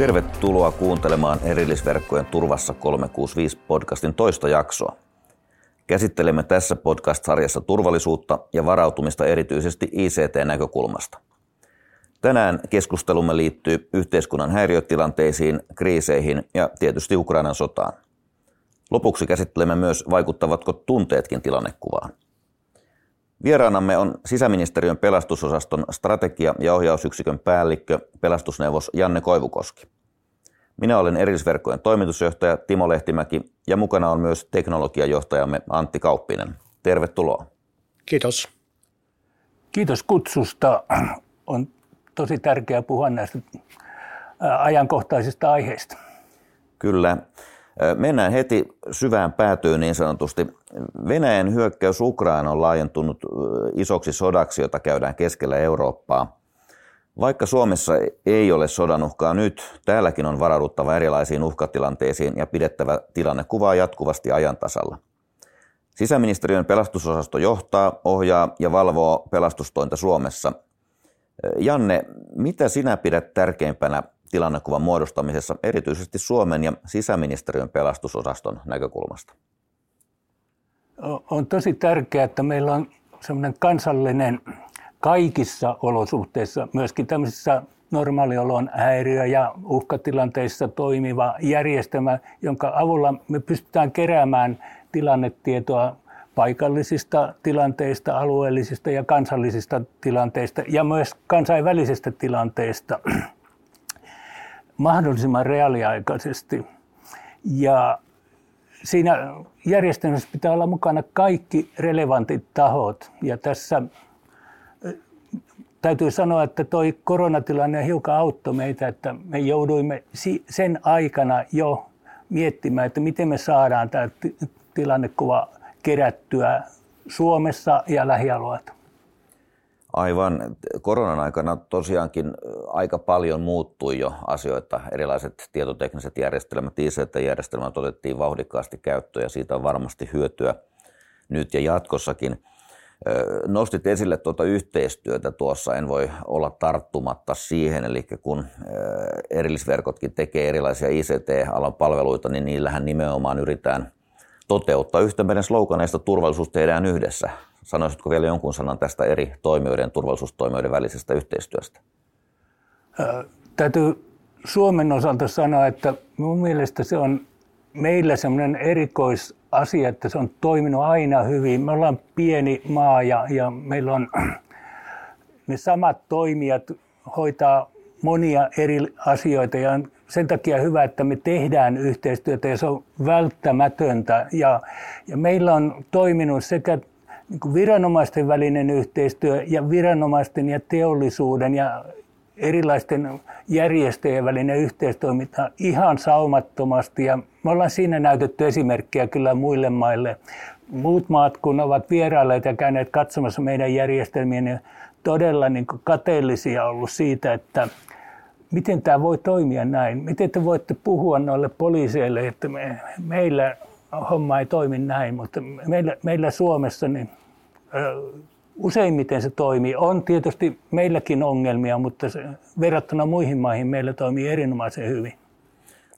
Tervetuloa kuuntelemaan Erillisverkkojen Turvassa 365 podcastin toista jaksoa. Käsittelemme tässä podcast-sarjassa turvallisuutta ja varautumista erityisesti ICT-näkökulmasta. Tänään keskustelumme liittyy yhteiskunnan häiriötilanteisiin, kriiseihin ja tietysti Ukrainan sotaan. Lopuksi käsittelemme myös, vaikuttavatko tunteetkin tilannekuvaan. Vieraanamme on sisäministeriön pelastusosaston strategia- ja ohjausyksikön päällikkö, pelastusneuvos Janne Koivukoski. Minä olen erillisverkkojen toimitusjohtaja Timo Lehtimäki ja mukana on myös teknologiajohtajamme Antti Kauppinen. Tervetuloa. Kiitos. Kiitos kutsusta. On tosi tärkeää puhua näistä ajankohtaisista aiheista. Kyllä. Mennään heti syvään päätyyn niin sanotusti. Venäjän hyökkäys Ukraina on laajentunut isoksi sodaksi, jota käydään keskellä Eurooppaa. Vaikka Suomessa ei ole sodan uhkaa nyt, täälläkin on varauduttava erilaisiin uhkatilanteisiin ja pidettävä tilannekuvaa jatkuvasti ajan tasalla. Sisäministeriön pelastusosasto johtaa, ohjaa ja valvoo pelastustointa Suomessa. Janne, mitä sinä pidät tärkeimpänä tilannekuvan muodostamisessa, erityisesti Suomen ja sisäministeriön pelastusosaston näkökulmasta? On tosi tärkeää, että meillä on semmoinen kansallinen kaikissa olosuhteissa, myöskin tämmöisissä normaaliolon häiriö- ja uhkatilanteissa toimiva järjestelmä, jonka avulla me pystytään keräämään tilannetietoa paikallisista tilanteista, alueellisista ja kansallisista tilanteista ja myös kansainvälisistä tilanteista mahdollisimman reaaliaikaisesti. Ja siinä järjestelmässä pitää olla mukana kaikki relevantit tahot. Ja tässä täytyy sanoa, että toi koronatilanne hiukan auttoi meitä, että me jouduimme sen aikana jo miettimään, että miten me saadaan tämä tilannekuva kerättyä Suomessa ja lähialueella. Aivan. Koronan aikana tosiaankin aika paljon muuttui jo asioita. Erilaiset tietotekniset järjestelmät, ICT-järjestelmät otettiin vauhdikkaasti käyttöön ja siitä on varmasti hyötyä nyt ja jatkossakin. Nostit esille tuota yhteistyötä tuossa, en voi olla tarttumatta siihen, eli kun erillisverkotkin tekee erilaisia ICT-alan palveluita, niin niillähän nimenomaan yritetään toteuttaa yhtä meidän sloganeista turvallisuus tehdään yhdessä. Sanoisitko vielä jonkun sanan tästä eri toimijoiden, turvallisuustoimijoiden välisestä yhteistyöstä? täytyy Suomen osalta sanoa, että mun mielestä se on meillä semmoinen erikoisasia, että se on toiminut aina hyvin. Me ollaan pieni maa ja, ja meillä on ne samat toimijat hoitaa monia eri asioita ja on sen takia hyvä, että me tehdään yhteistyötä ja se on välttämätöntä. Ja, ja meillä on toiminut sekä niin kuin viranomaisten välinen yhteistyö ja viranomaisten ja teollisuuden ja erilaisten järjestöjen välinen yhteistoiminta ihan saumattomasti ja me ollaan siinä näytetty esimerkkiä kyllä muille maille. Muut maat, kun ovat vierailleet ja käyneet katsomassa meidän järjestelmiä, niin todella niin kateellisia ollut siitä, että miten tämä voi toimia näin. Miten te voitte puhua noille poliiseille, että me, meillä homma ei toimi näin, mutta meillä, meillä Suomessa niin useimmiten se toimii. On tietysti meilläkin ongelmia, mutta se, verrattuna muihin maihin meillä toimii erinomaisen hyvin.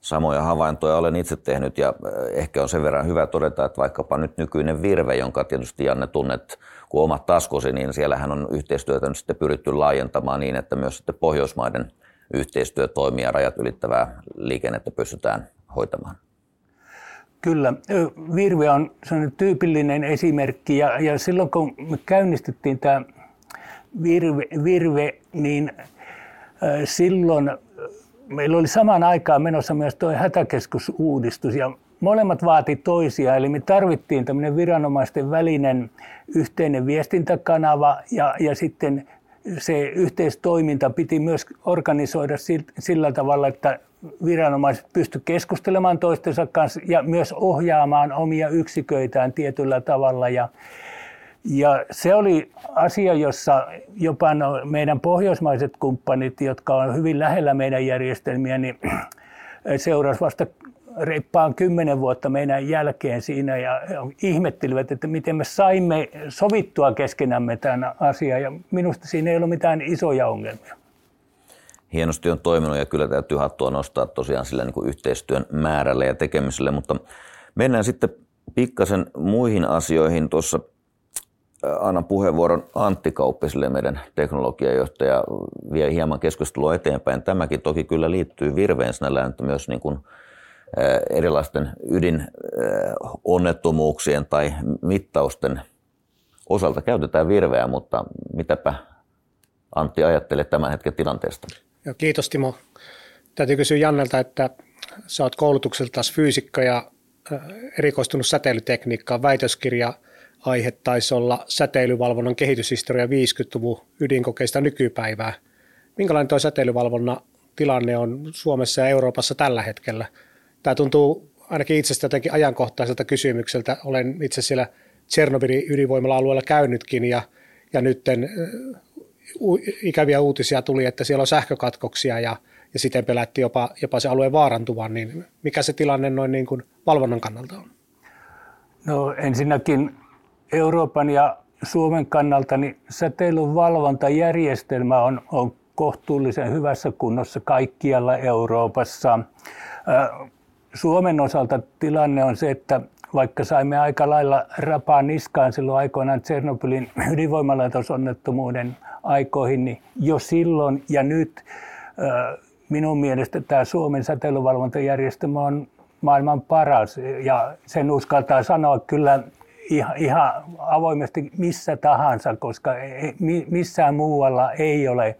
Samoja havaintoja olen itse tehnyt ja ehkä on sen verran hyvä todeta, että vaikkapa nyt nykyinen Virve, jonka tietysti Janne tunnet kuin omat taskusi, niin siellähän on yhteistyötä nyt sitten pyritty laajentamaan niin, että myös sitten Pohjoismaiden yhteistyö toimii ja rajat ylittävää liikennettä pystytään hoitamaan. Kyllä, Virve on sellainen tyypillinen esimerkki ja, ja silloin kun me käynnistettiin tämä Virve, Virve niin silloin meillä oli samaan aikaan menossa myös tuo hätäkeskusuudistus ja molemmat vaati toisia, eli me tarvittiin tämmöinen viranomaisten välinen yhteinen viestintäkanava ja, ja sitten se yhteistoiminta piti myös organisoida sillä tavalla, että viranomaiset pysty keskustelemaan toistensa kanssa ja myös ohjaamaan omia yksiköitään tietyllä tavalla. Ja, ja se oli asia, jossa jopa no, meidän pohjoismaiset kumppanit, jotka on hyvin lähellä meidän järjestelmiä, niin seurasi vasta reippaan kymmenen vuotta meidän jälkeen siinä ja ihmettelivät, että miten me saimme sovittua keskenämme tämän asian ja minusta siinä ei ollut mitään isoja ongelmia. Hienosti on toiminut ja kyllä täytyy hattua nostaa tosiaan sillä niin kuin yhteistyön määrälle ja tekemiselle, mutta mennään sitten pikkasen muihin asioihin. Tuossa annan puheenvuoron Antti Kauppiselle, meidän teknologiajohtaja, vie hieman keskustelua eteenpäin. Tämäkin toki kyllä liittyy virveen sinällään, että myös niin kuin erilaisten ydinonnettomuuksien tai mittausten osalta käytetään virveä, mutta mitäpä Antti ajattelee tämän hetken tilanteesta? Joo, kiitos Timo. Täytyy kysyä Jannelta, että sä oot koulutukselta fyyksikko ja erikoistunut säteilytekniikkaan. Väitöskirja aihe taisi olla säteilyvalvonnan kehityshistoria 50-luvun ydinkokeista nykypäivää. Minkälainen tuo säteilyvalvonnan tilanne on Suomessa ja Euroopassa tällä hetkellä? Tämä tuntuu ainakin itsestä jotenkin ajankohtaiselta kysymykseltä. Olen itse siellä Tsernobylin ydinvoimala-alueella käynytkin ja, ja nyt ikäviä uutisia tuli, että siellä on sähkökatkoksia ja, ja siten pelätti jopa, jopa se alueen vaarantuvan, niin mikä se tilanne noin niin kuin valvonnan kannalta on? No ensinnäkin Euroopan ja Suomen kannalta niin säteilyn valvontajärjestelmä on, on kohtuullisen hyvässä kunnossa kaikkialla Euroopassa. Suomen osalta tilanne on se, että vaikka saimme aika lailla rapaa niskaan silloin aikoinaan Tsernobylin ydinvoimalaitosonnettomuuden aikoihin, niin jo silloin ja nyt minun mielestä tämä Suomen säteilyvalvontajärjestelmä on maailman paras ja sen uskaltaa sanoa kyllä ihan, ihan avoimesti missä tahansa, koska missään muualla ei ole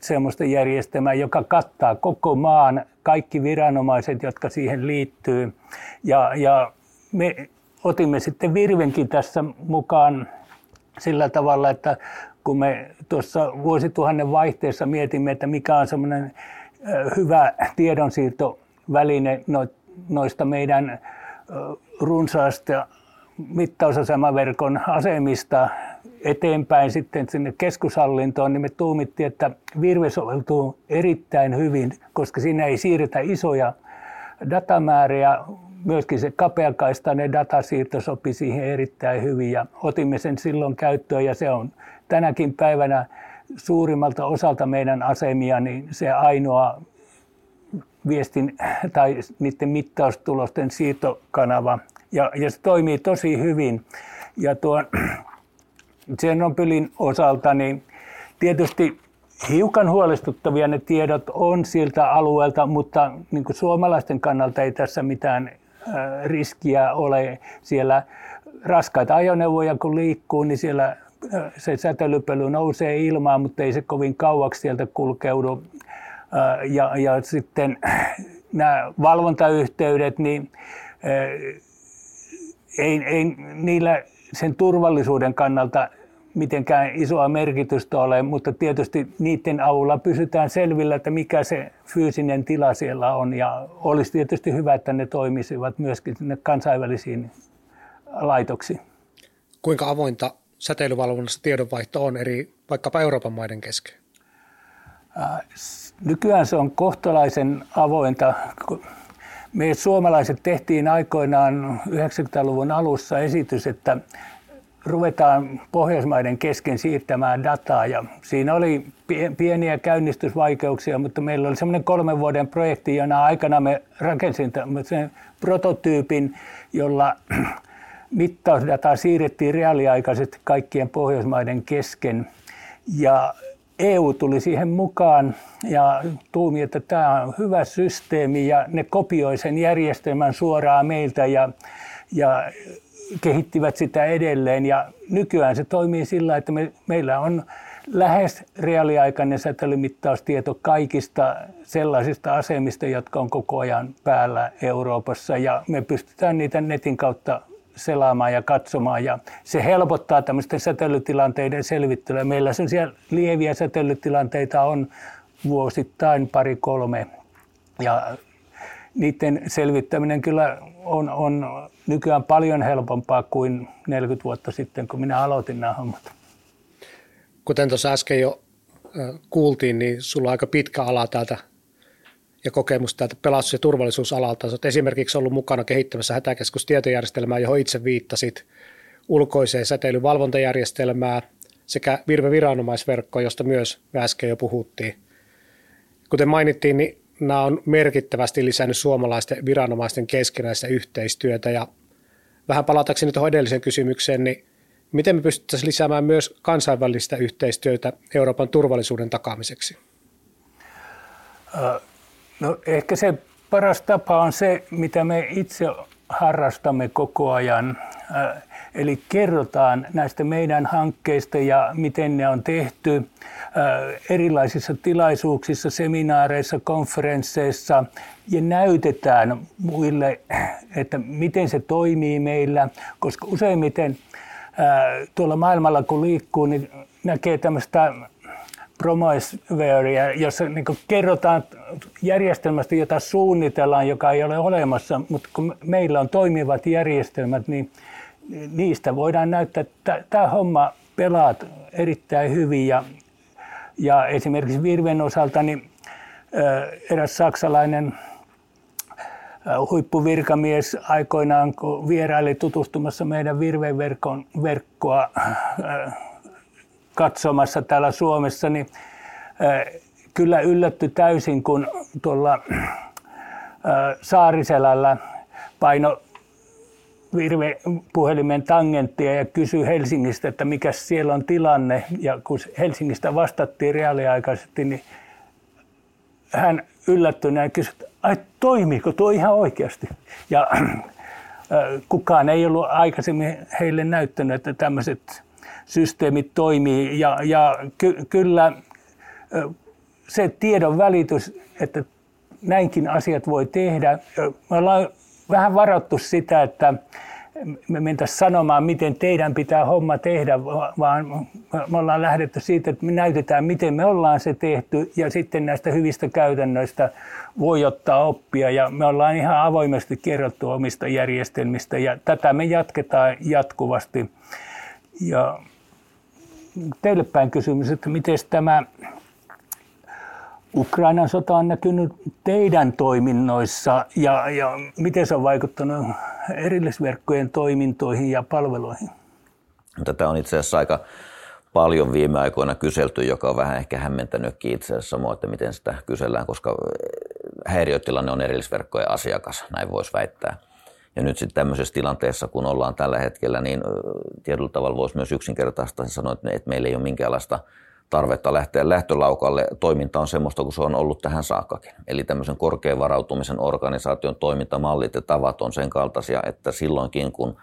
sellaista järjestelmää, joka kattaa koko maan, kaikki viranomaiset, jotka siihen liittyy. Ja, ja me otimme sitten Virvenkin tässä mukaan sillä tavalla, että kun me tuossa vuosituhannen vaihteessa mietimme, että mikä on semmoinen hyvä tiedonsiirtoväline noista meidän runsaasta mittausasemaverkon asemista eteenpäin sitten sinne keskushallintoon, niin me tuumittiin, että Virve soveltuu erittäin hyvin, koska siinä ei siirretä isoja datamääriä, myöskin se kapeakaistainen datasiirto sopi siihen erittäin hyvin ja otimme sen silloin käyttöön ja se on tänäkin päivänä suurimmalta osalta meidän asemia niin se ainoa viestin tai niiden mittaustulosten siirtokanava ja, ja se toimii tosi hyvin. Ja tuon Tsernobylin osalta niin tietysti hiukan huolestuttavia ne tiedot on siltä alueelta, mutta niin kuin suomalaisten kannalta ei tässä mitään riskiä ole. Siellä raskaita ajoneuvoja kun liikkuu, niin siellä se säteilypöly nousee ilmaan, mutta ei se kovin kauaksi sieltä kulkeudu. Ja, ja sitten nämä valvontayhteydet, niin ei, ei niillä sen turvallisuuden kannalta mitenkään isoa merkitystä ole, mutta tietysti niiden avulla pysytään selvillä, että mikä se fyysinen tila siellä on. Ja olisi tietysti hyvä, että ne toimisivat myöskin sinne kansainvälisiin laitoksiin. Kuinka avointa säteilyvalvonnassa tiedonvaihto on eri vaikkapa Euroopan maiden kesken? Nykyään se on kohtalaisen avointa. Me suomalaiset tehtiin aikoinaan 90-luvun alussa esitys, että ruvetaan Pohjoismaiden kesken siirtämään dataa ja siinä oli pieniä käynnistysvaikeuksia, mutta meillä oli semmoinen kolmen vuoden projekti, jona aikana me rakensin sen prototyypin, jolla mittausdataa siirrettiin reaaliaikaisesti kaikkien Pohjoismaiden kesken. Ja EU tuli siihen mukaan ja tuumi, että tämä on hyvä systeemi ja ne kopioi sen järjestelmän suoraan meiltä ja, ja kehittivät sitä edelleen. Ja nykyään se toimii sillä, että me, meillä on lähes reaaliaikainen säteilymittaustieto kaikista sellaisista asemista, jotka on koko ajan päällä Euroopassa. Ja me pystytään niitä netin kautta selaamaan ja katsomaan. Ja se helpottaa tämmöisten säteilytilanteiden selvittelyä. Meillä sellaisia lieviä säteilytilanteita on vuosittain pari kolme. Ja niiden selvittäminen kyllä on, on nykyään paljon helpompaa kuin 40 vuotta sitten, kun minä aloitin nämä hommat. Kuten tuossa äsken jo kuultiin, niin sulla on aika pitkä ala täältä ja kokemus täältä pelastus- ja turvallisuusalalta. Olet esimerkiksi ollut mukana kehittämässä hätäkeskustietojärjestelmää, johon itse viittasit, ulkoiseen säteilyvalvontajärjestelmää sekä virve-viranomaisverkkoa, josta myös äsken jo puhuttiin. Kuten mainittiin, niin nämä on merkittävästi lisännyt suomalaisten viranomaisten keskinäistä yhteistyötä ja vähän palatakseni tuohon edelliseen kysymykseen, niin miten me pystyttäisiin lisäämään myös kansainvälistä yhteistyötä Euroopan turvallisuuden takaamiseksi? No ehkä se paras tapa on se, mitä me itse harrastamme koko ajan. Eli kerrotaan näistä meidän hankkeista ja miten ne on tehty erilaisissa tilaisuuksissa, seminaareissa, konferensseissa. Ja näytetään muille, että miten se toimii meillä, koska useimmiten tuolla maailmalla kun liikkuu, niin näkee tämmöistä promoisveria, jossa niin kerrotaan järjestelmästä, jota suunnitellaan, joka ei ole olemassa, mutta kun meillä on toimivat järjestelmät, niin niistä voidaan näyttää, että tämä homma pelaat erittäin hyvin ja, ja esimerkiksi Virven osalta niin eräs saksalainen huippuvirkamies aikoinaan, kun vieraili tutustumassa meidän virveverkon verkkoa katsomassa täällä Suomessa, niin kyllä yllätty täysin, kun tuolla Saariselällä paino virve-puhelimen tangenttia ja kysyi Helsingistä, että mikä siellä on tilanne. Ja kun Helsingistä vastattiin reaaliaikaisesti, niin hän yllättyneen ja kysyi, että ai toimiiko tuo ihan oikeasti? Ja kukaan ei ollut aikaisemmin heille näyttänyt, että tämmöiset systeemit toimii. Ja, ja ky, kyllä se tiedon välitys, että näinkin asiat voi tehdä. Me ollaan vähän varattu sitä, että me mentäisiin sanomaan, miten teidän pitää homma tehdä, vaan me ollaan lähdetty siitä, että me näytetään, miten me ollaan se tehty, ja sitten näistä hyvistä käytännöistä voi ottaa oppia, ja me ollaan ihan avoimesti kerrottu omista järjestelmistä, ja tätä me jatketaan jatkuvasti. Ja teille päin kysymys, että miten tämä Ukrainan sota on näkynyt teidän toiminnoissa ja, ja miten se on vaikuttanut erillisverkkojen toimintoihin ja palveluihin? Tätä on itse asiassa aika paljon viime aikoina kyselty, joka on vähän ehkä hämmentänytkin itse asiassa samoin, että miten sitä kysellään, koska häiriötilanne on erillisverkkojen asiakas, näin voisi väittää. Ja nyt sitten tämmöisessä tilanteessa, kun ollaan tällä hetkellä, niin tietyllä tavalla voisi myös yksinkertaista sanoa, että meillä ei ole minkäänlaista tarvetta lähteä lähtölaukalle. Toiminta on semmoista kuin se on ollut tähän saakkakin. Eli tämmöisen korkean varautumisen organisaation toimintamallit ja tavat on sen kaltaisia, että silloinkin kun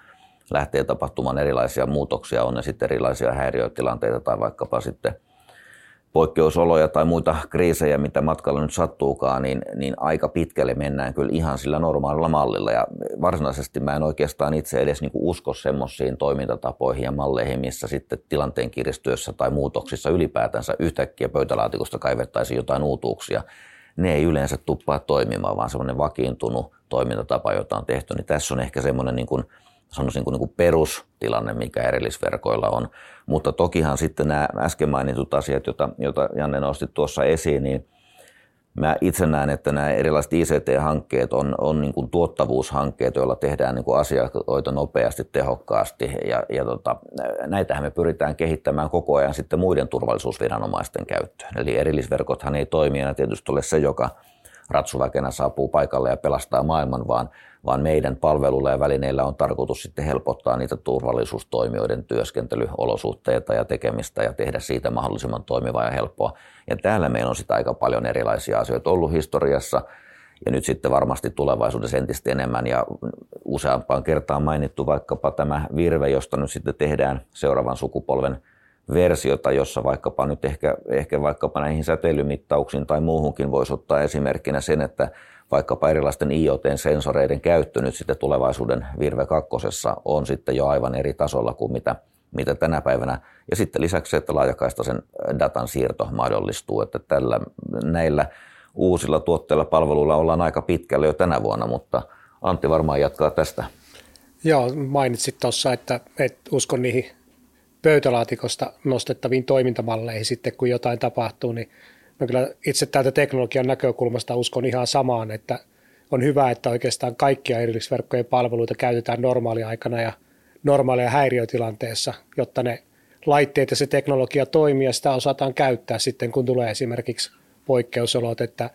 lähtee tapahtumaan erilaisia muutoksia, on ne sitten erilaisia häiriötilanteita tai vaikkapa sitten – poikkeusoloja tai muita kriisejä, mitä matkalla nyt sattuukaan, niin, niin aika pitkälle mennään kyllä ihan sillä normaalilla mallilla. Ja varsinaisesti mä en oikeastaan itse edes niin usko semmoisiin toimintatapoihin ja malleihin, missä sitten tilanteen kiristyessä tai muutoksissa ylipäätänsä yhtäkkiä pöytälaatikosta kaivettaisiin jotain uutuuksia. Ne ei yleensä tuppaa toimimaan, vaan semmoinen vakiintunut toimintatapa, jota on tehty. Niin tässä on ehkä semmoinen niin kuin, sanoisin kuin, niin kuin perustilanne, mikä erillisverkoilla on. Mutta tokihan sitten nämä äsken mainitut asiat, joita, joita Janne nosti tuossa esiin, niin mä itse näen, että nämä erilaiset ICT-hankkeet on, on niin kuin tuottavuushankkeet, joilla tehdään niin kuin asioita nopeasti, tehokkaasti ja, ja tota, näitähän me pyritään kehittämään koko ajan sitten muiden turvallisuusviranomaisten käyttöön. Eli erillisverkothan ei toimi ja tietysti ole se, joka ratsuväkenä saapuu paikalle ja pelastaa maailman, vaan vaan meidän palveluilla ja välineillä on tarkoitus sitten helpottaa niitä turvallisuustoimijoiden työskentelyolosuhteita ja tekemistä ja tehdä siitä mahdollisimman toimivaa ja helppoa. Ja täällä meillä on sitä aika paljon erilaisia asioita ollut historiassa ja nyt sitten varmasti tulevaisuudessa entistä enemmän ja useampaan kertaan mainittu vaikkapa tämä virve, josta nyt sitten tehdään seuraavan sukupolven versiota, jossa vaikkapa nyt ehkä, ehkä vaikkapa näihin säteilymittauksiin tai muuhunkin voisi ottaa esimerkkinä sen, että vaikkapa erilaisten IoT-sensoreiden käyttö nyt sitten tulevaisuuden Virve 2 on sitten jo aivan eri tasolla kuin mitä, mitä tänä päivänä. Ja sitten lisäksi se, että laajakaistaisen datan siirto mahdollistuu, että tällä, näillä uusilla tuotteilla palveluilla ollaan aika pitkällä jo tänä vuonna, mutta Antti varmaan jatkaa tästä. Joo, mainitsit tuossa, että et uskon niihin pöytälaatikosta nostettaviin toimintamalleihin sitten, kun jotain tapahtuu, niin mä kyllä itse täältä teknologian näkökulmasta uskon ihan samaan, että on hyvä, että oikeastaan kaikkia erillisverkkojen palveluita käytetään normaaliaikana ja normaalia häiriötilanteessa, jotta ne laitteet ja se teknologia toimii ja sitä osataan käyttää sitten, kun tulee esimerkiksi poikkeusolot, että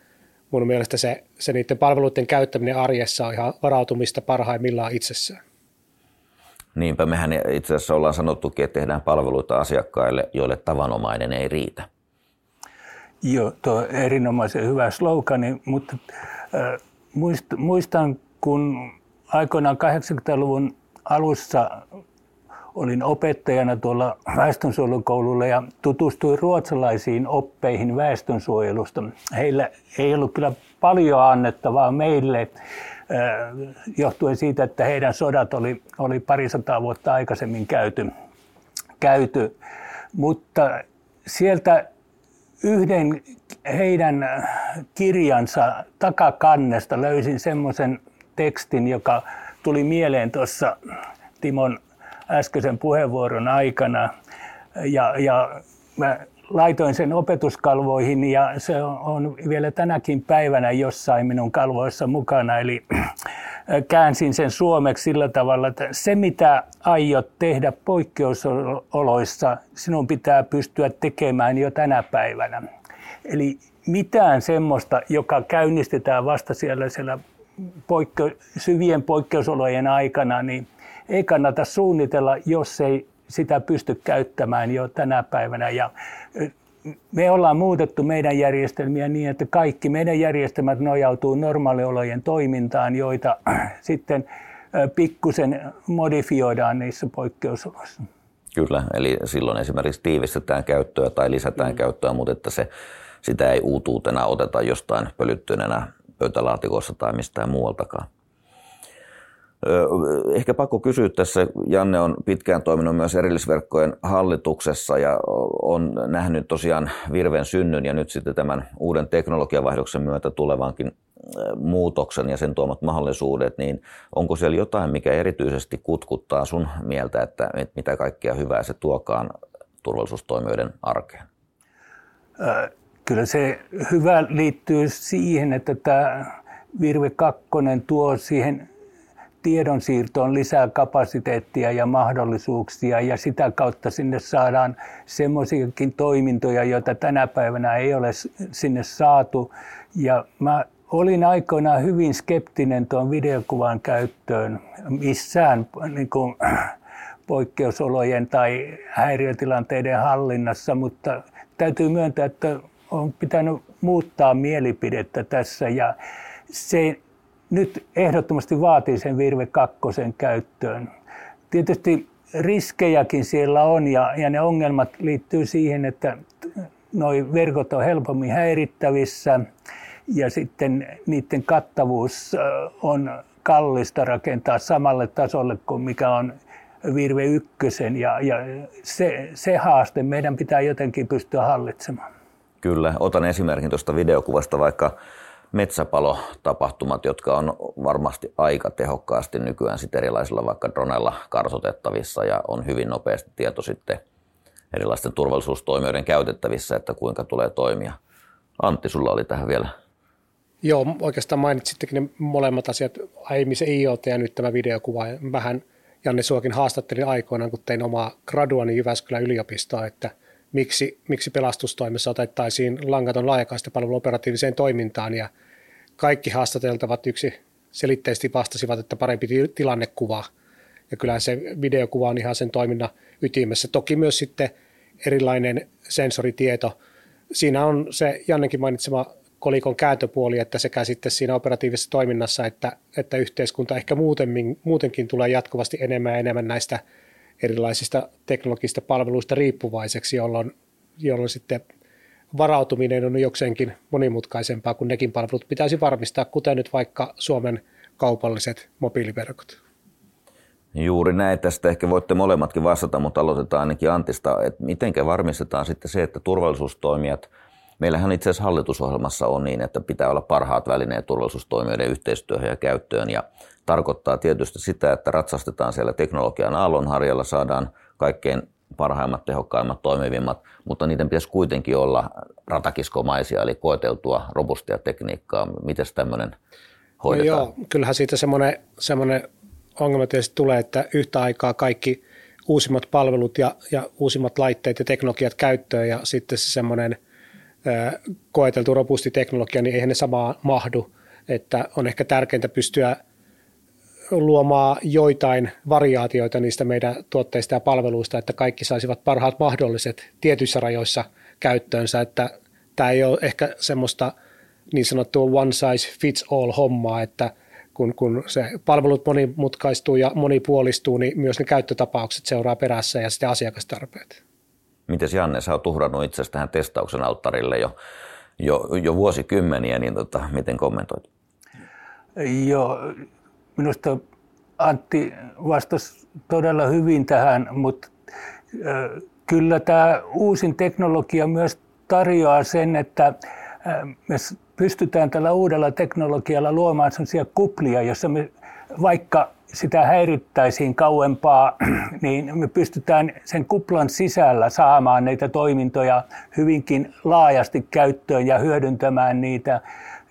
mun mielestä se, se niiden palveluiden käyttäminen arjessa on ihan varautumista parhaimmillaan itsessään. Niinpä mehän itse asiassa ollaan sanottukin, että tehdään palveluita asiakkaille, joille tavanomainen ei riitä. Joo, tuo on erinomaisen hyvä slogani, mutta äh, muistan, kun aikoinaan 80-luvun alussa olin opettajana tuolla väestönsuojelukoululla ja tutustuin ruotsalaisiin oppeihin väestönsuojelusta. Heillä ei ollut kyllä paljon annettavaa meille johtuen siitä, että heidän sodat oli, oli parisataa vuotta aikaisemmin käyty. käyty. Mutta sieltä yhden heidän kirjansa takakannesta löysin semmoisen tekstin, joka tuli mieleen tuossa Timon äskeisen puheenvuoron aikana. Ja, ja mä laitoin sen opetuskalvoihin ja se on vielä tänäkin päivänä jossain minun kalvoissa mukana. Eli käänsin sen suomeksi sillä tavalla, että se mitä aiot tehdä poikkeusoloissa, sinun pitää pystyä tekemään jo tänä päivänä. Eli mitään semmoista, joka käynnistetään vasta siellä, siellä poikke- syvien poikkeusolojen aikana, niin ei kannata suunnitella, jos ei sitä pysty käyttämään jo tänä päivänä. Ja me ollaan muutettu meidän järjestelmiä niin, että kaikki meidän järjestelmät nojautuu normaaliolojen toimintaan, joita sitten pikkusen modifioidaan niissä poikkeusoloissa. Kyllä, eli silloin esimerkiksi tiivistetään käyttöä tai lisätään mm. käyttöä, mutta että se, sitä ei uutuutena oteta jostain pölyttyneenä pöytälaatikossa tai mistään muualtakaan. Ehkä pakko kysyä tässä, Janne on pitkään toiminut myös erillisverkkojen hallituksessa ja on nähnyt tosiaan Virven synnyn ja nyt sitten tämän uuden teknologiavaihdoksen myötä tulevankin muutoksen ja sen tuomat mahdollisuudet, niin onko siellä jotain, mikä erityisesti kutkuttaa sun mieltä, että, mitä kaikkea hyvää se tuokaan turvallisuustoimijoiden arkeen? Kyllä se hyvä liittyy siihen, että tämä Virve 2 tuo siihen tiedonsiirtoon lisää kapasiteettia ja mahdollisuuksia ja sitä kautta sinne saadaan semmoisiakin toimintoja, joita tänä päivänä ei ole sinne saatu. Ja mä olin aikoinaan hyvin skeptinen tuon videokuvan käyttöön missään niin kuin, poikkeusolojen tai häiriötilanteiden hallinnassa, mutta täytyy myöntää, että on pitänyt muuttaa mielipidettä tässä ja se nyt ehdottomasti vaatii sen Virve 2 käyttöön. Tietysti riskejäkin siellä on ja, ja ne ongelmat liittyy siihen, että noi verkot on helpommin häirittävissä ja sitten niiden kattavuus on kallista rakentaa samalle tasolle kuin mikä on Virve 1 ja, ja se, se haaste meidän pitää jotenkin pystyä hallitsemaan. Kyllä, otan esimerkin tuosta videokuvasta vaikka metsäpalotapahtumat, jotka on varmasti aika tehokkaasti nykyään sit erilaisilla vaikka dronella kartoitettavissa ja on hyvin nopeasti tieto sitten erilaisten turvallisuustoimijoiden käytettävissä, että kuinka tulee toimia. Antti, sulla oli tähän vielä. Joo, oikeastaan mainitsittekin ne molemmat asiat, aiemmin se IoT ja nyt tämä videokuva. Vähän Janne Suokin haastattelin aikoinaan, kun tein omaa graduani Jyväskylän yliopistoa, että – miksi, miksi pelastustoimessa otettaisiin langaton laajakaistapalvelu operatiiviseen toimintaan ja kaikki haastateltavat yksi selitteisesti vastasivat, että parempi tilannekuva. Ja kyllähän se videokuva on ihan sen toiminnan ytimessä. Toki myös sitten erilainen sensoritieto. Siinä on se Jannenkin mainitsema kolikon kääntöpuoli, että sekä sitten siinä operatiivisessa toiminnassa, että, että yhteiskunta ehkä muutenkin, muutenkin tulee jatkuvasti enemmän ja enemmän näistä – erilaisista teknologisista palveluista riippuvaiseksi, jolloin, jolloin sitten varautuminen on jokseenkin monimutkaisempaa, kun nekin palvelut pitäisi varmistaa, kuten nyt vaikka Suomen kaupalliset mobiiliverkot. Juuri näin. Tästä ehkä voitte molemmatkin vastata, mutta aloitetaan ainakin Antista, että miten varmistetaan sitten se, että turvallisuustoimijat, meillähän itse asiassa hallitusohjelmassa on niin, että pitää olla parhaat välineet turvallisuustoimijoiden yhteistyöhön ja käyttöön, ja tarkoittaa tietysti sitä, että ratsastetaan siellä teknologian aallonharjalla, saadaan kaikkein parhaimmat, tehokkaimmat, toimivimmat, mutta niiden pitäisi kuitenkin olla ratakiskomaisia, eli koeteltua robustia tekniikkaa. Miten tämmöinen hoidetaan? No joo, kyllähän siitä semmoinen, semmoinen ongelma tietysti tulee, että yhtä aikaa kaikki uusimmat palvelut ja, ja uusimmat laitteet ja teknologiat käyttöön ja sitten se semmoinen koeteltu robusti teknologia, niin eihän ne samaa mahdu. Että on ehkä tärkeintä pystyä luomaan joitain variaatioita niistä meidän tuotteista ja palveluista, että kaikki saisivat parhaat mahdolliset tietyissä rajoissa käyttöönsä, että tämä ei ole ehkä semmoista niin sanottua one size fits all hommaa, että kun, kun se palvelut monimutkaistuu ja monipuolistuu, niin myös ne käyttötapaukset seuraa perässä ja sitten asiakastarpeet. Miten Janne, sä oot uhrannut itse tähän testauksen alttarille jo, jo, jo vuosikymmeniä, niin tota, miten kommentoit? Joo, minusta Antti vastasi todella hyvin tähän, mutta kyllä tämä uusin teknologia myös tarjoaa sen, että me pystytään tällä uudella teknologialla luomaan sellaisia kuplia, jossa me vaikka sitä häirittäisiin kauempaa, niin me pystytään sen kuplan sisällä saamaan näitä toimintoja hyvinkin laajasti käyttöön ja hyödyntämään niitä.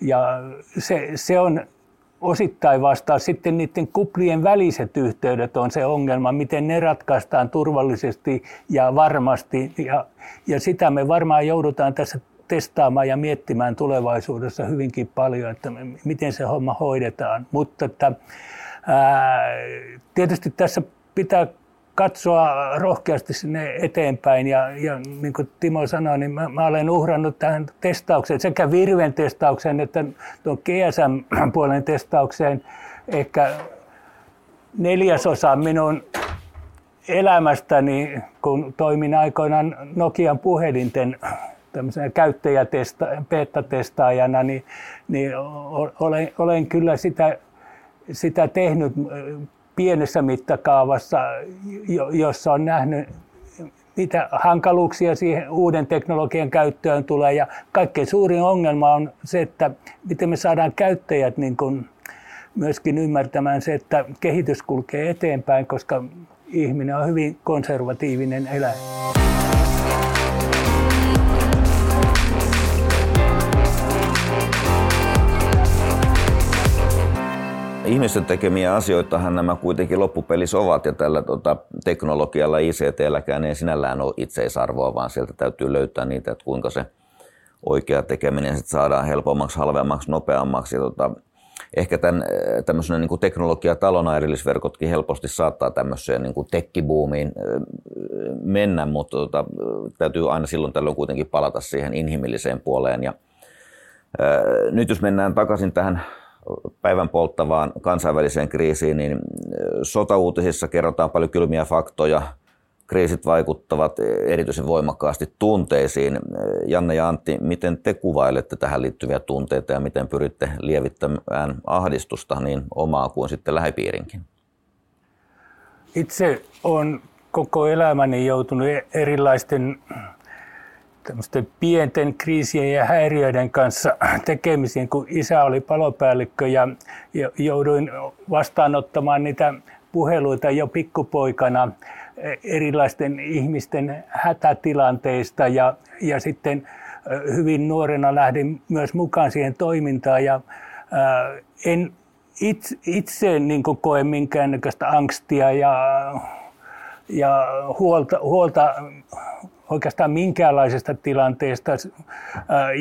Ja se, se on osittain vastaa sitten niiden kuplien väliset yhteydet on se ongelma, miten ne ratkaistaan turvallisesti ja varmasti. Ja, ja sitä me varmaan joudutaan tässä testaamaan ja miettimään tulevaisuudessa hyvinkin paljon, että miten se homma hoidetaan. Mutta että, ää, tietysti tässä pitää katsoa rohkeasti sinne eteenpäin. Ja, ja niin kuin Timo sanoi, niin mä, mä olen uhrannut tähän testaukseen, sekä Virven testaukseen että tuon GSM-puolen testaukseen ehkä neljäsosa minun elämästäni, kun toimin aikoinaan Nokian puhelinten tämmöisenä käyttäjätesta, beta-testaajana, niin, niin olen, olen kyllä sitä, sitä tehnyt pienessä mittakaavassa, jossa on nähnyt mitä hankaluuksia siihen uuden teknologian käyttöön tulee. Ja kaikkein suurin ongelma on se, että miten me saadaan käyttäjät niin kuin myöskin ymmärtämään se, että kehitys kulkee eteenpäin, koska ihminen on hyvin konservatiivinen eläin. Ihmisten tekemiä asioitahan nämä kuitenkin loppupelissä ovat ja tällä tota, teknologialla ICT-lläkään ei sinällään ole itseisarvoa, vaan sieltä täytyy löytää niitä, että kuinka se oikea tekeminen sit saadaan helpommaksi, halvemmaksi, nopeammaksi. Ja tota, ehkä tämän, tämmöisenä niin teknologiatalona erillisverkotkin helposti saattaa tämmöiseen niin tekkibuumiin mennä, mutta tota, täytyy aina silloin tällöin kuitenkin palata siihen inhimilliseen puoleen. Ja, ää, nyt jos mennään takaisin tähän päivän polttavaan kansainväliseen kriisiin, niin sotauutisissa kerrotaan paljon kylmiä faktoja. Kriisit vaikuttavat erityisen voimakkaasti tunteisiin. Janne ja Antti, miten te kuvailette tähän liittyviä tunteita ja miten pyritte lievittämään ahdistusta niin omaa kuin sitten lähipiirinkin? Itse olen koko elämäni joutunut erilaisten tämmöisten pienten kriisien ja häiriöiden kanssa tekemisiin, kun isä oli palopäällikkö ja jouduin vastaanottamaan niitä puheluita jo pikkupoikana erilaisten ihmisten hätätilanteista ja, ja sitten hyvin nuorena lähdin myös mukaan siihen toimintaan ja ää, en itse, itse niin koe minkäännäköistä angstia ja, ja huolta, huolta oikeastaan minkäänlaisesta tilanteesta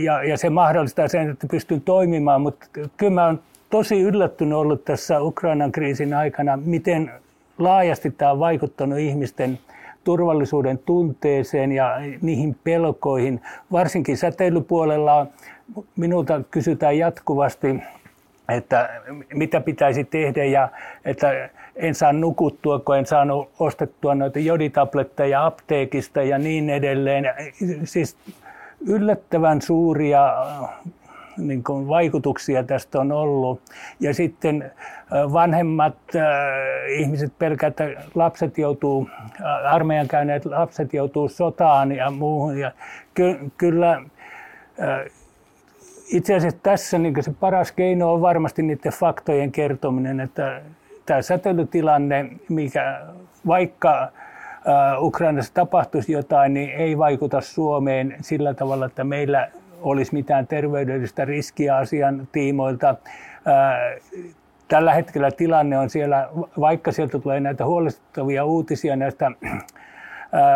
ja, ja se mahdollistaa sen, että pystyn toimimaan, mutta kyllä mä olen tosi yllättynyt ollut tässä Ukrainan kriisin aikana, miten laajasti tämä on vaikuttanut ihmisten turvallisuuden tunteeseen ja niihin pelkoihin. Varsinkin säteilypuolella minulta kysytään jatkuvasti että mitä pitäisi tehdä ja että en saa nukuttua, kun en saanut ostettua noita joditabletteja apteekista ja niin edelleen. Siis yllättävän suuria niin kuin vaikutuksia tästä on ollut. Ja sitten vanhemmat äh, ihmiset pelkäävät, että lapset joutuu, armeijan käyneet lapset joutuu sotaan ja muuhun. Ja ky- kyllä äh, itse asiassa tässä niin se paras keino on varmasti niiden faktojen kertominen, että tämä säteilytilanne, mikä vaikka Ukrainassa tapahtuisi jotain, niin ei vaikuta Suomeen sillä tavalla, että meillä olisi mitään terveydellistä riskiä asian tiimoilta. Tällä hetkellä tilanne on siellä, vaikka sieltä tulee näitä huolestuttavia uutisia näistä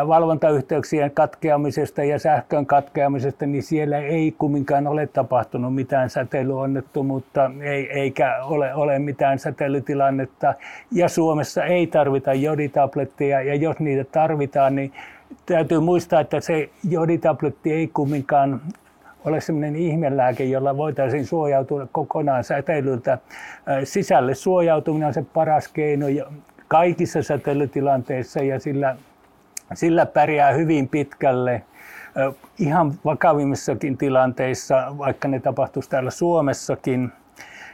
valvontayhteyksien katkeamisesta ja sähkön katkeamisesta, niin siellä ei kumminkaan ole tapahtunut mitään säteilyonnettomuutta, ei, eikä ole, ole mitään säteilytilannetta. Ja Suomessa ei tarvita joditabletteja, ja jos niitä tarvitaan, niin täytyy muistaa, että se joditabletti ei kumminkaan ole sellainen ihmelääke, jolla voitaisiin suojautua kokonaan säteilyltä. Sisälle suojautuminen on se paras keino kaikissa säteilytilanteissa ja sillä, sillä pärjää hyvin pitkälle ihan vakavimmissakin tilanteissa, vaikka ne tapahtuisi täällä Suomessakin.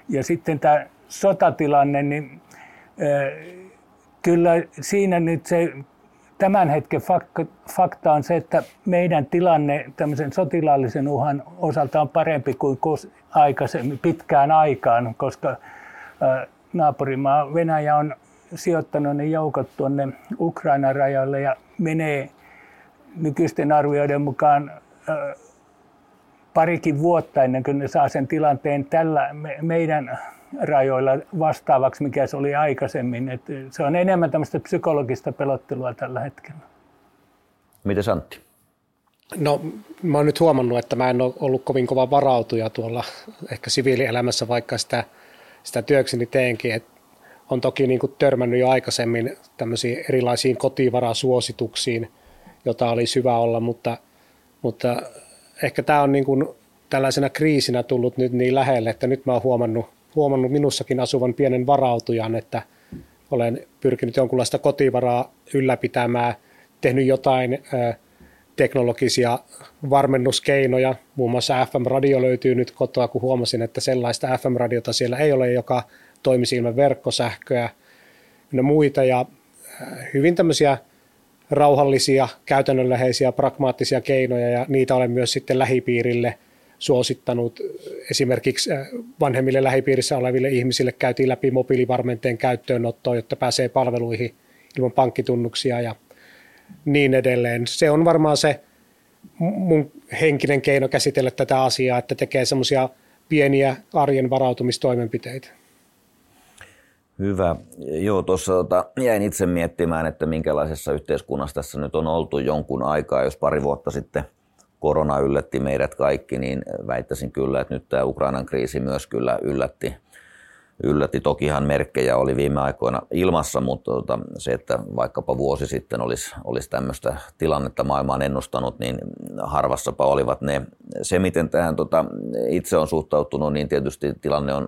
Ja sitten tämä sotatilanne, niin kyllä siinä nyt se tämän hetken fakta on se, että meidän tilanne tämmöisen sotilaallisen uhan osalta on parempi kuin aikaisemmin pitkään aikaan, koska naapurimaa Venäjä on sijoittanut ne joukot tuonne Ukrainan rajalle ja menee nykyisten arvioiden mukaan parikin vuotta ennen kuin ne saa sen tilanteen tällä meidän rajoilla vastaavaksi, mikä se oli aikaisemmin. Et se on enemmän tämmöistä psykologista pelottelua tällä hetkellä. Miten Santti? No mä oon nyt huomannut, että mä en ole ollut kovin kova varautuja tuolla ehkä siviilielämässä, vaikka sitä, sitä työkseni teenkin. Et on toki niin kuin törmännyt jo aikaisemmin tämmöisiin erilaisiin kotivarasuosituksiin, jota oli hyvä olla, mutta, mutta ehkä tämä on niin kuin tällaisena kriisinä tullut nyt niin lähelle, että nyt mä oon huomannut, huomannut minussakin asuvan pienen varautujan, että olen pyrkinyt jonkunlaista kotivaraa ylläpitämään, tehnyt jotain teknologisia varmennuskeinoja. Muun muassa FM-radio löytyy nyt kotoa, kun huomasin, että sellaista FM-radiota siellä ei ole, joka toimisi ilman verkkosähköä ja muita. Ja hyvin tämmöisiä rauhallisia, käytännönläheisiä, pragmaattisia keinoja ja niitä olen myös sitten lähipiirille – suosittanut esimerkiksi äh, vanhemmille lähipiirissä oleville ihmisille käytiin läpi mobiilivarmenteen käyttöönottoa, jotta pääsee palveluihin ilman pankkitunnuksia ja niin edelleen. Se on varmaan se mun henkinen keino käsitellä tätä asiaa, että tekee semmoisia pieniä arjen varautumistoimenpiteitä. Hyvä. Joo, tuossa tota, jäin itse miettimään, että minkälaisessa yhteiskunnassa tässä nyt on oltu jonkun aikaa, jos pari vuotta sitten – korona yllätti meidät kaikki, niin väittäisin kyllä, että nyt tämä Ukrainan kriisi myös kyllä yllätti. yllätti. Tokihan merkkejä oli viime aikoina ilmassa, mutta tota, se, että vaikkapa vuosi sitten olisi, olisi tämmöistä tilannetta maailmaan ennustanut, niin harvassapa olivat ne. Se, miten tähän tota, itse on suhtautunut, niin tietysti tilanne on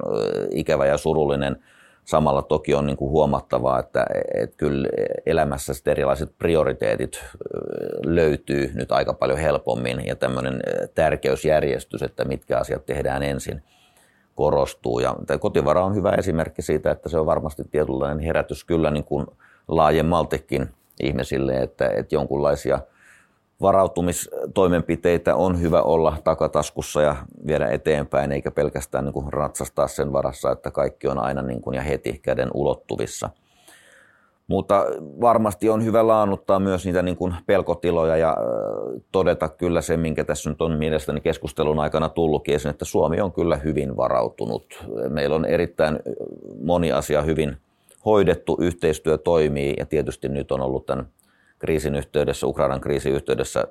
ikävä ja surullinen – Samalla toki on niin kuin huomattavaa, että, että kyllä elämässä erilaiset prioriteetit löytyy nyt aika paljon helpommin ja tämmöinen tärkeysjärjestys, että mitkä asiat tehdään ensin, korostuu. Ja kotivara on hyvä esimerkki siitä, että se on varmasti tietynlainen herätys kyllä niin kuin laajemmaltikin ihmisille, että, että jonkunlaisia – varautumistoimenpiteitä on hyvä olla takataskussa ja viedä eteenpäin, eikä pelkästään niin kuin ratsastaa sen varassa, että kaikki on aina niin kuin ja heti käden ulottuvissa. Mutta varmasti on hyvä laannuttaa myös niitä niin kuin pelkotiloja ja todeta kyllä se, minkä tässä nyt on mielestäni keskustelun aikana tullutkin esiin, että Suomi on kyllä hyvin varautunut. Meillä on erittäin moni asia hyvin hoidettu, yhteistyö toimii ja tietysti nyt on ollut tämän kriisin yhteydessä, Ukrainan kriisin yhteydessä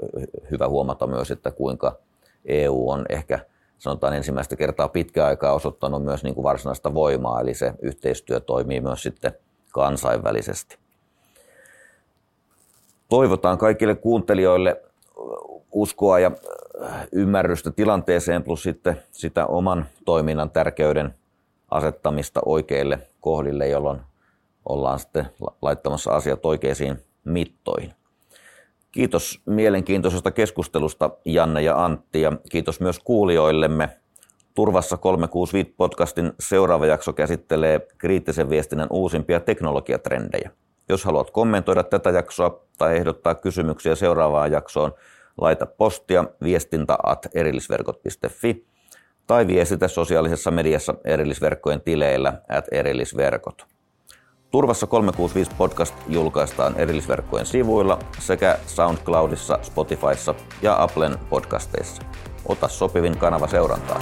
hyvä huomata myös, että kuinka EU on ehkä sanotaan ensimmäistä kertaa pitkään aikaa osoittanut myös niin kuin varsinaista voimaa, eli se yhteistyö toimii myös sitten kansainvälisesti. Toivotaan kaikille kuuntelijoille uskoa ja ymmärrystä tilanteeseen plus sitten sitä oman toiminnan tärkeyden asettamista oikeille kohdille, jolloin ollaan sitten laittamassa asiat oikeisiin mittoihin. Kiitos mielenkiintoisesta keskustelusta Janne ja Antti ja kiitos myös kuulijoillemme. Turvassa 365 podcastin seuraava jakso käsittelee kriittisen viestinnän uusimpia teknologiatrendejä. Jos haluat kommentoida tätä jaksoa tai ehdottaa kysymyksiä seuraavaan jaksoon, laita postia viestintä.erillisverkot.fi tai viestitä sosiaalisessa mediassa erillisverkkojen tileillä at erillisverkot. Turvassa 365 podcast julkaistaan erillisverkkojen sivuilla sekä SoundCloudissa, Spotifyssa ja Applen podcasteissa. Ota sopivin kanava seurantaan.